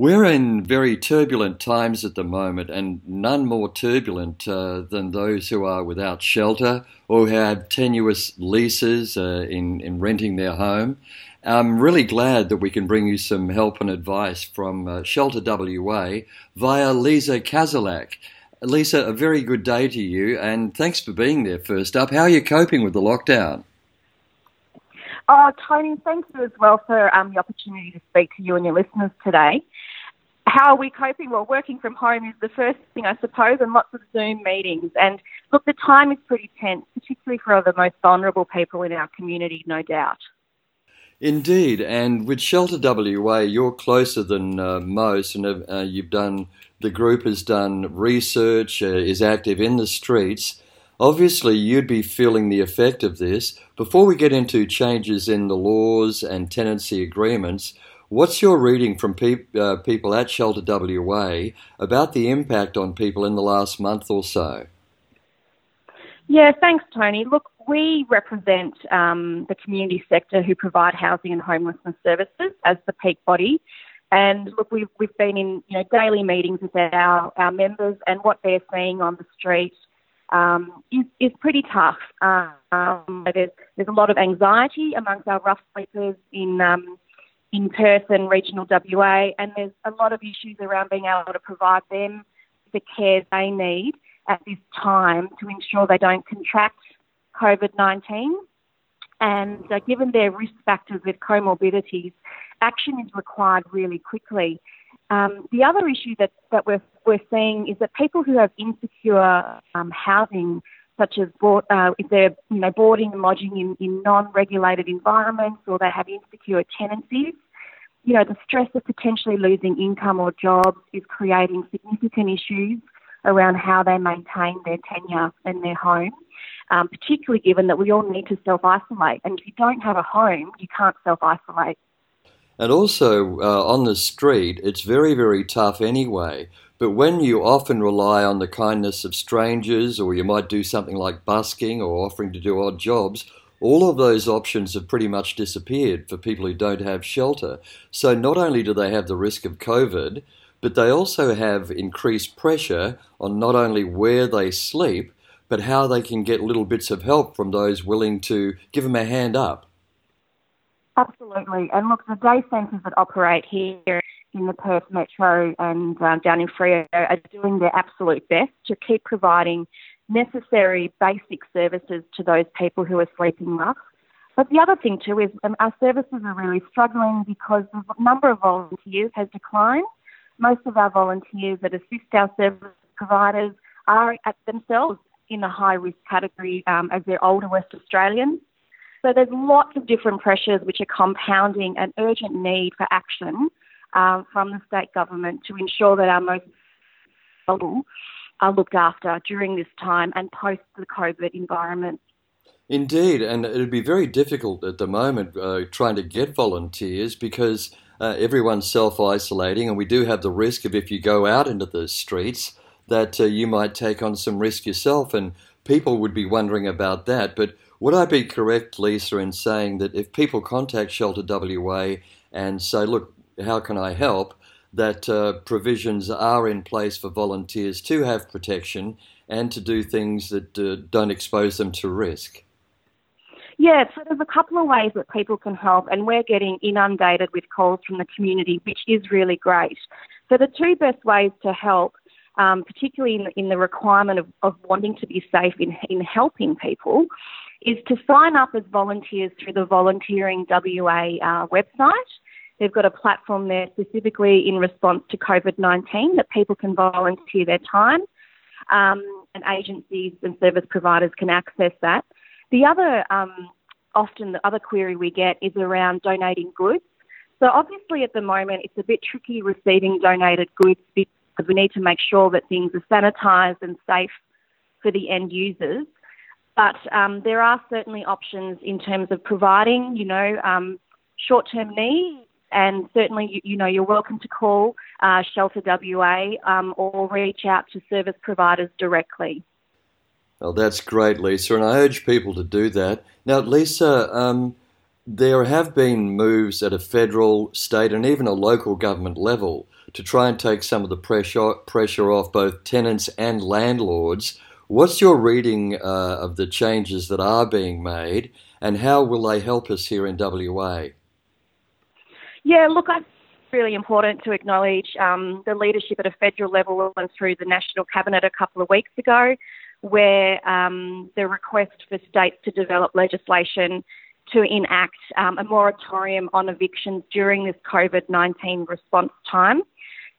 We're in very turbulent times at the moment, and none more turbulent uh, than those who are without shelter or have tenuous leases uh, in, in renting their home. I'm really glad that we can bring you some help and advice from uh, Shelter WA via Lisa Kazalak. Lisa, a very good day to you, and thanks for being there first up. How are you coping with the lockdown? Oh, Tony, thank you as well for um, the opportunity to speak to you and your listeners today. How are we coping? Well, working from home is the first thing, I suppose, and lots of Zoom meetings. And look, the time is pretty tense, particularly for the most vulnerable people in our community, no doubt. Indeed, and with Shelter WA, you're closer than uh, most, and uh, you've done the group has done research, uh, is active in the streets. Obviously, you'd be feeling the effect of this. Before we get into changes in the laws and tenancy agreements, what's your reading from pe- uh, people at Shelter WA about the impact on people in the last month or so? Yeah, thanks, Tony. Look, we represent um, the community sector who provide housing and homelessness services as the peak body. And look, we've, we've been in you know, daily meetings with our, our members, and what they're seeing on the street um, is, is pretty tough. Um, there's, there's a lot of anxiety amongst our rough sleepers in, um, in Perth and regional WA, and there's a lot of issues around being able to provide them the care they need at this time to ensure they don't contract COVID 19. And uh, given their risk factors with comorbidities, action is required really quickly. Um, the other issue that, that we're, we're seeing is that people who have insecure um, housing, such as board, uh, if they're you know, boarding and lodging in, in non-regulated environments or they have insecure tenancies, you know, the stress of potentially losing income or jobs is creating significant issues around how they maintain their tenure in their home, um, particularly given that we all need to self isolate. And if you don't have a home, you can't self isolate. And also uh, on the street, it's very, very tough anyway. But when you often rely on the kindness of strangers, or you might do something like busking or offering to do odd jobs, all of those options have pretty much disappeared for people who don't have shelter. So not only do they have the risk of COVID, but they also have increased pressure on not only where they sleep, but how they can get little bits of help from those willing to give them a hand up. Absolutely. And look, the day centres that operate here in the Perth Metro and um, down in Freo are doing their absolute best to keep providing necessary basic services to those people who are sleeping rough. But the other thing too is um, our services are really struggling because the number of volunteers has declined. Most of our volunteers that assist our service providers are themselves in a high risk category um, as they're older West Australians. So there's lots of different pressures which are compounding an urgent need for action um, from the state government to ensure that our most vulnerable are looked after during this time and post the COVID environment. Indeed, and it would be very difficult at the moment uh, trying to get volunteers because uh, everyone's self isolating, and we do have the risk of if you go out into the streets that uh, you might take on some risk yourself, and people would be wondering about that. But would I be correct, Lisa, in saying that if people contact Shelter WA and say, look, how can I help? That uh, provisions are in place for volunteers to have protection and to do things that uh, don't expose them to risk. Yeah, so there's a couple of ways that people can help, and we're getting inundated with calls from the community, which is really great. So the two best ways to help, um, particularly in, in, the requirement of, of wanting to be safe in, in helping people, is to sign up as volunteers through the Volunteering WA uh, website. They've got a platform there specifically in response to COVID 19 that people can volunteer their time, um, and agencies and service providers can access that. The other, um, often the other query we get is around donating goods. So obviously at the moment it's a bit tricky receiving donated goods because we need to make sure that things are sanitised and safe for the end users. But um, there are certainly options in terms of providing, you know, um, short-term needs, and certainly, you, you, know, you're welcome to call uh, Shelter WA um, or reach out to service providers directly. Well, that's great, Lisa, and I urge people to do that. Now, Lisa, um, there have been moves at a federal, state, and even a local government level to try and take some of the pressure pressure off both tenants and landlords. What's your reading uh, of the changes that are being made, and how will they help us here in WA? Yeah, look, I it's really important to acknowledge um, the leadership at a federal level and through the National Cabinet a couple of weeks ago, where um, the request for states to develop legislation to enact um, a moratorium on evictions during this COVID 19 response time.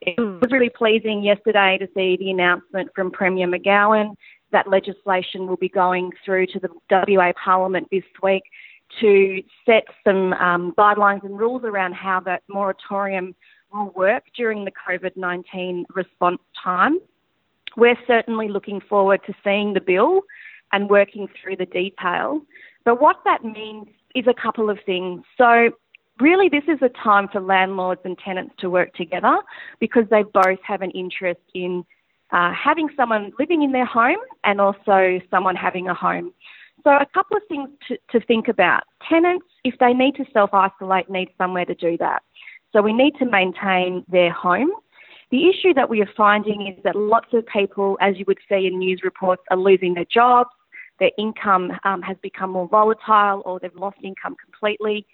It was really pleasing yesterday to see the announcement from Premier McGowan that legislation will be going through to the WA Parliament this week to set some um, guidelines and rules around how that moratorium will work during the COVID 19 response time. We're certainly looking forward to seeing the bill and working through the detail. But what that means is a couple of things. So, really, this is a time for landlords and tenants to work together because they both have an interest in uh, having someone living in their home and also someone having a home. So, a couple of things to, to think about. Tenants, if they need to self isolate, need somewhere to do that. So, we need to maintain their home. The issue that we are finding is that lots of people, as you would see in news reports, are losing their jobs, their income um, has become more volatile, or they've lost income completely.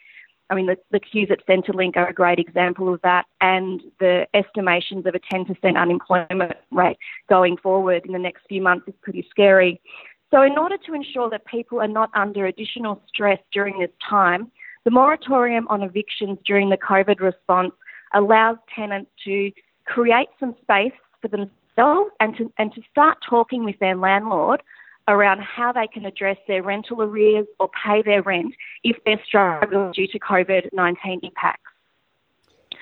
I mean, the, the queues at Centrelink are a great example of that, and the estimations of a 10% unemployment rate going forward in the next few months is pretty scary. So, in order to ensure that people are not under additional stress during this time, the moratorium on evictions during the COVID response allows tenants to create some space for themselves and to, and to start talking with their landlord around how they can address their rental arrears or pay their rent if they're struggling due to COVID 19 impacts.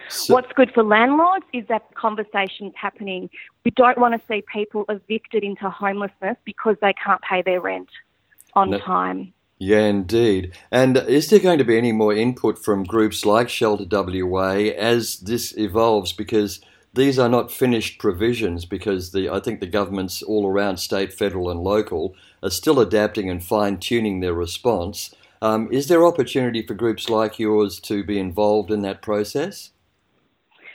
So, What's good for landlords is that the conversation's happening. We don't want to see people evicted into homelessness because they can't pay their rent on no, time. Yeah, indeed. And is there going to be any more input from groups like Shelter WA as this evolves? Because these are not finished provisions because the, I think the governments all around state, federal, and local are still adapting and fine tuning their response. Um, is there opportunity for groups like yours to be involved in that process?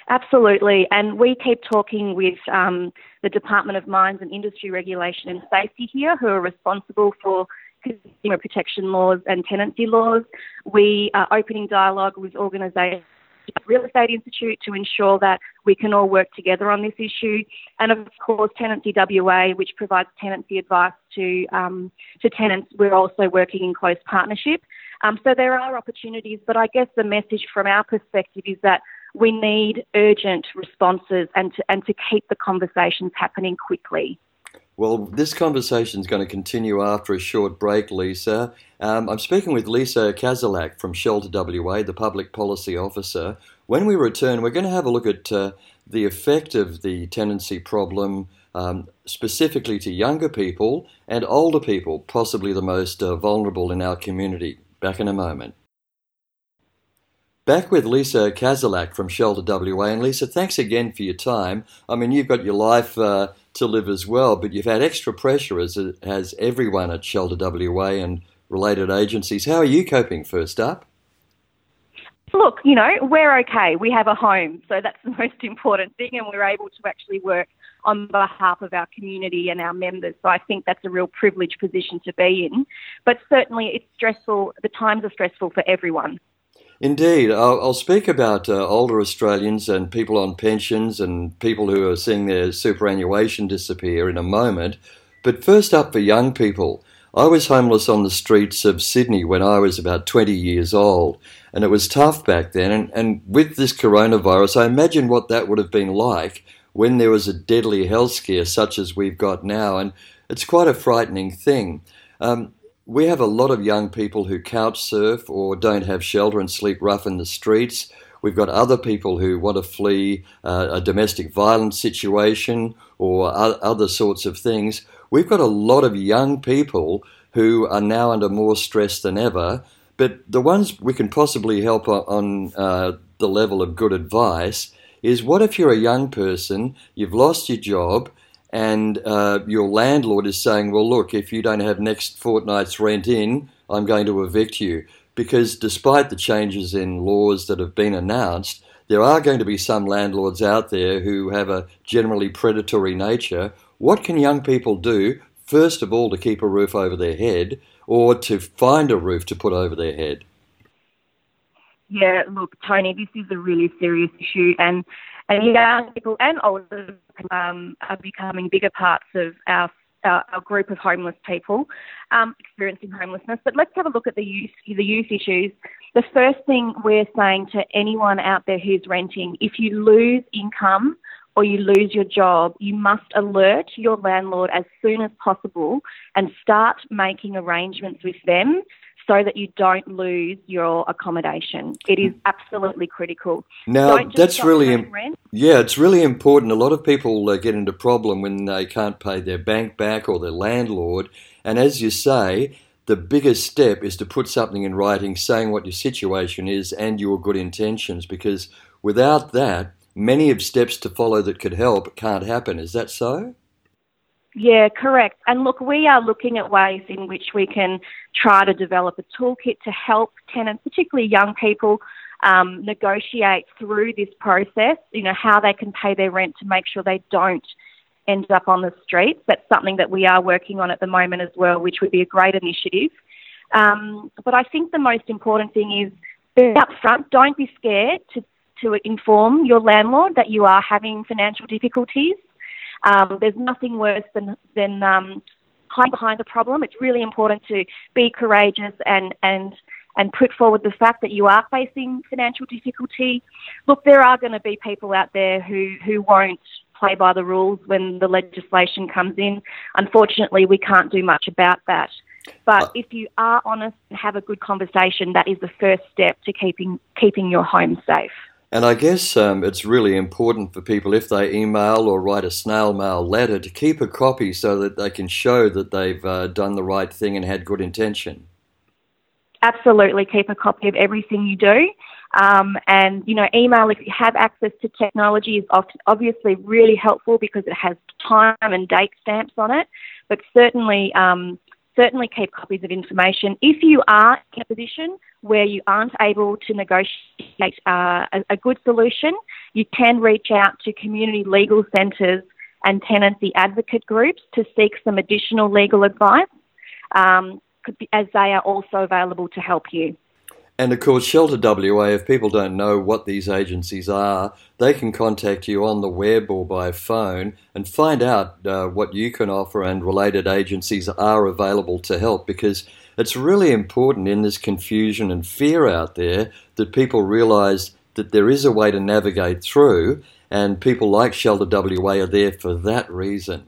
Absolutely, and we keep talking with um, the Department of Mines and Industry Regulation and Safety here, who are responsible for consumer protection laws and tenancy laws. We are opening dialogue with organisations Real Estate Institute to ensure that we can all work together on this issue. And of course, Tenancy WA, which provides tenancy advice to, um, to tenants, we're also working in close partnership. Um, so there are opportunities, but I guess the message from our perspective is that we need urgent responses and to, and to keep the conversations happening quickly. Well, this conversation is going to continue after a short break, Lisa. Um, I'm speaking with Lisa Kazalak from Shelter WA, the Public Policy Officer. When we return, we're going to have a look at uh, the effect of the tenancy problem um, specifically to younger people and older people, possibly the most uh, vulnerable in our community. Back in a moment. Back with Lisa Kazalak from Shelter WA. And Lisa, thanks again for your time. I mean, you've got your life uh, to live as well, but you've had extra pressure as has everyone at Shelter WA and related agencies. How are you coping first up? Look, you know, we're okay. We have a home, so that's the most important thing, and we're able to actually work on behalf of our community and our members. So I think that's a real privileged position to be in. But certainly it's stressful, the times are stressful for everyone. Indeed. I'll, I'll speak about uh, older Australians and people on pensions and people who are seeing their superannuation disappear in a moment. But first up, for young people, I was homeless on the streets of Sydney when I was about 20 years old, and it was tough back then. And, and with this coronavirus, I imagine what that would have been like when there was a deadly health scare such as we've got now, and it's quite a frightening thing. Um, we have a lot of young people who couch surf or don't have shelter and sleep rough in the streets. We've got other people who want to flee uh, a domestic violence situation or other sorts of things. We've got a lot of young people who are now under more stress than ever. But the ones we can possibly help on uh, the level of good advice is what if you're a young person, you've lost your job, and uh, your landlord is saying, well, look, if you don't have next fortnight's rent in, I'm going to evict you. because despite the changes in laws that have been announced, there are going to be some landlords out there who have a generally predatory nature. What can young people do, first of all, to keep a roof over their head or to find a roof to put over their head? Yeah, look, Tony, this is a really serious issue, and and young people and older um, are becoming bigger parts of our our group of homeless people um, experiencing homelessness. But let's have a look at the youth the youth issues. The first thing we're saying to anyone out there who's renting, if you lose income or you lose your job, you must alert your landlord as soon as possible and start making arrangements with them so that you don't lose your accommodation. It is absolutely critical. Now, that's really Im- yeah, it's really important. A lot of people uh, get into problem when they can't pay their bank back or their landlord, and as you say, the biggest step is to put something in writing saying what your situation is and your good intentions because without that, many of steps to follow that could help can't happen. Is that so? Yeah, correct. And look, we are looking at ways in which we can try to develop a toolkit to help tenants, particularly young people, um, negotiate through this process, you know, how they can pay their rent to make sure they don't end up on the streets. That's something that we are working on at the moment as well, which would be a great initiative. Um, but I think the most important thing is be upfront. Don't be scared to, to inform your landlord that you are having financial difficulties. Um, there's nothing worse than than um, hide behind the problem. It's really important to be courageous and and and put forward the fact that you are facing financial difficulty. Look, there are going to be people out there who who won't play by the rules when the legislation comes in. Unfortunately, we can't do much about that. But uh, if you are honest and have a good conversation, that is the first step to keeping keeping your home safe. And I guess um, it's really important for people, if they email or write a snail mail letter, to keep a copy so that they can show that they've uh, done the right thing and had good intention. Absolutely, keep a copy of everything you do. Um, and, you know, email, if you have access to technology, is obviously really helpful because it has time and date stamps on it. But certainly, um, certainly keep copies of information. If you are in a position where you aren't able to negotiate uh, a, a, good solution, you can reach out to community legal centres and tenancy advocate groups to seek some additional legal advice, um, as they are also available to help you. And of course, Shelter WA, if people don't know what these agencies are, they can contact you on the web or by phone and find out uh, what you can offer and related agencies are available to help because it's really important in this confusion and fear out there that people realise that there is a way to navigate through, and people like Shelter WA are there for that reason.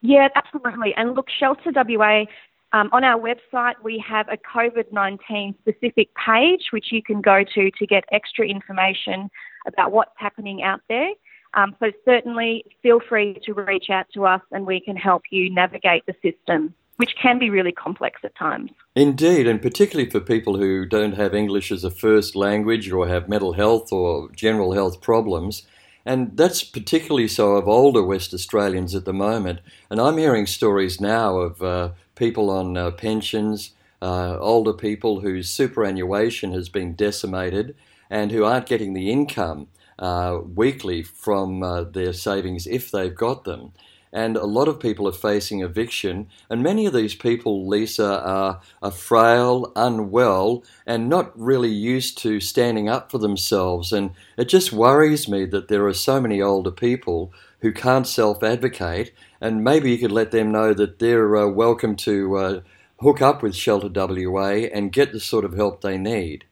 Yeah, absolutely. And look, Shelter WA um, on our website, we have a COVID 19 specific page which you can go to to get extra information about what's happening out there. Um, so, certainly feel free to reach out to us and we can help you navigate the system, which can be really complex at times. Indeed, and particularly for people who don't have English as a first language or have mental health or general health problems. And that's particularly so of older West Australians at the moment. And I'm hearing stories now of uh, people on uh, pensions, uh, older people whose superannuation has been decimated and who aren't getting the income uh, weekly from uh, their savings if they've got them. And a lot of people are facing eviction, and many of these people, Lisa, are, are frail, unwell, and not really used to standing up for themselves. And it just worries me that there are so many older people who can't self advocate, and maybe you could let them know that they're uh, welcome to uh, hook up with Shelter WA and get the sort of help they need.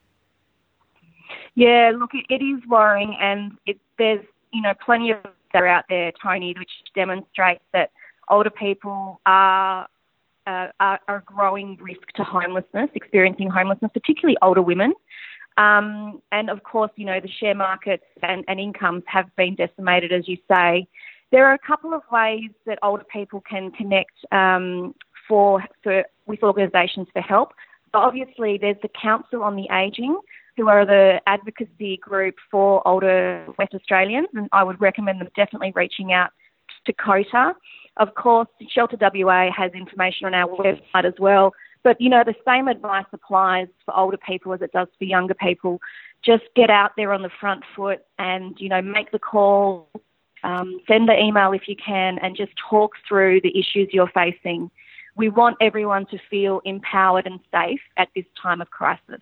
Yeah, look, it, is worrying, and it, there's you know plenty of that are out there, Tony, which demonstrates that older people are, uh, are, are a growing risk to homelessness, experiencing homelessness, particularly older women. Um, and of course, you know, the share markets and, and incomes have been decimated, as you say. There are a couple of ways that older people can connect um, for, for with organisations for help. So obviously, there's the Council on the Ageing, who are the advocacy group for older West Australians, and I would recommend them definitely reaching out to COTA. Of course, Shelter WA has information on our website as well, But, you know, the same advice applies for older people as it does for younger people. Just get out there on the front foot and, you know, make the call, um, send the email if you can, and just talk through the issues you're facing. We want everyone to feel empowered and safe at this time of crisis.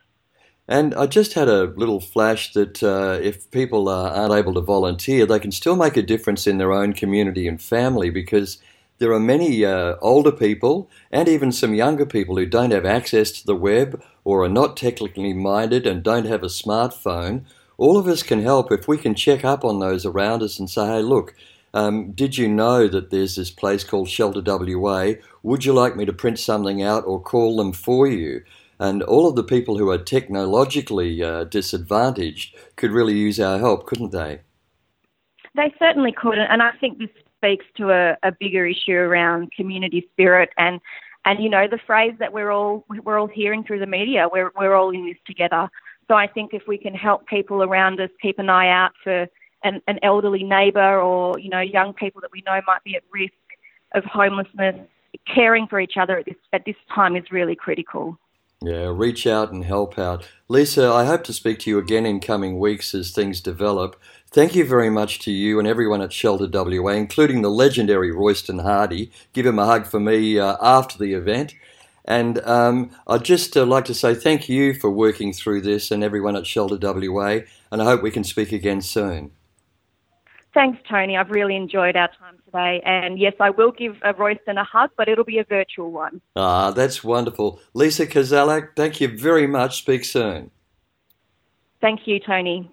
And I just had a little flash that uh, if people uh, aren't able to volunteer, they can still make a difference in their own community and family because there are many uh, older people and even some younger people who don't have access to the web or are not technically minded and don't have a smartphone. All of us can help if we can check up on those around us and say, hey, look, um, did you know that there's this place called Shelter WA? Would you like me to print something out or call them for you? And all of the people who are technologically uh, disadvantaged could really use our help, couldn't they? They certainly could, and I think this speaks to a, a bigger issue around community spirit and and you know the phrase that we're all we're all hearing through the media. We're we're all in this together. So I think if we can help people around us keep an eye out for an, an elderly neighbour or you know young people that we know might be at risk of homelessness, caring for each other at this at this time is really critical. Yeah, reach out and help out. Lisa, I hope to speak to you again in coming weeks as things develop. Thank you very much to you and everyone at Shelter WA, including the legendary Royston Hardy. Give him a hug for me uh, after the event. And um, I'd just uh, like to say thank you for working through this and everyone at Shelter WA, and I hope we can speak again soon. Thanks, Tony. I've really enjoyed our time today. And yes, I will give a Royston a hug, but it'll be a virtual one. Ah, that's wonderful. Lisa Kazalak, thank you very much. Speak soon. Thank you, Tony.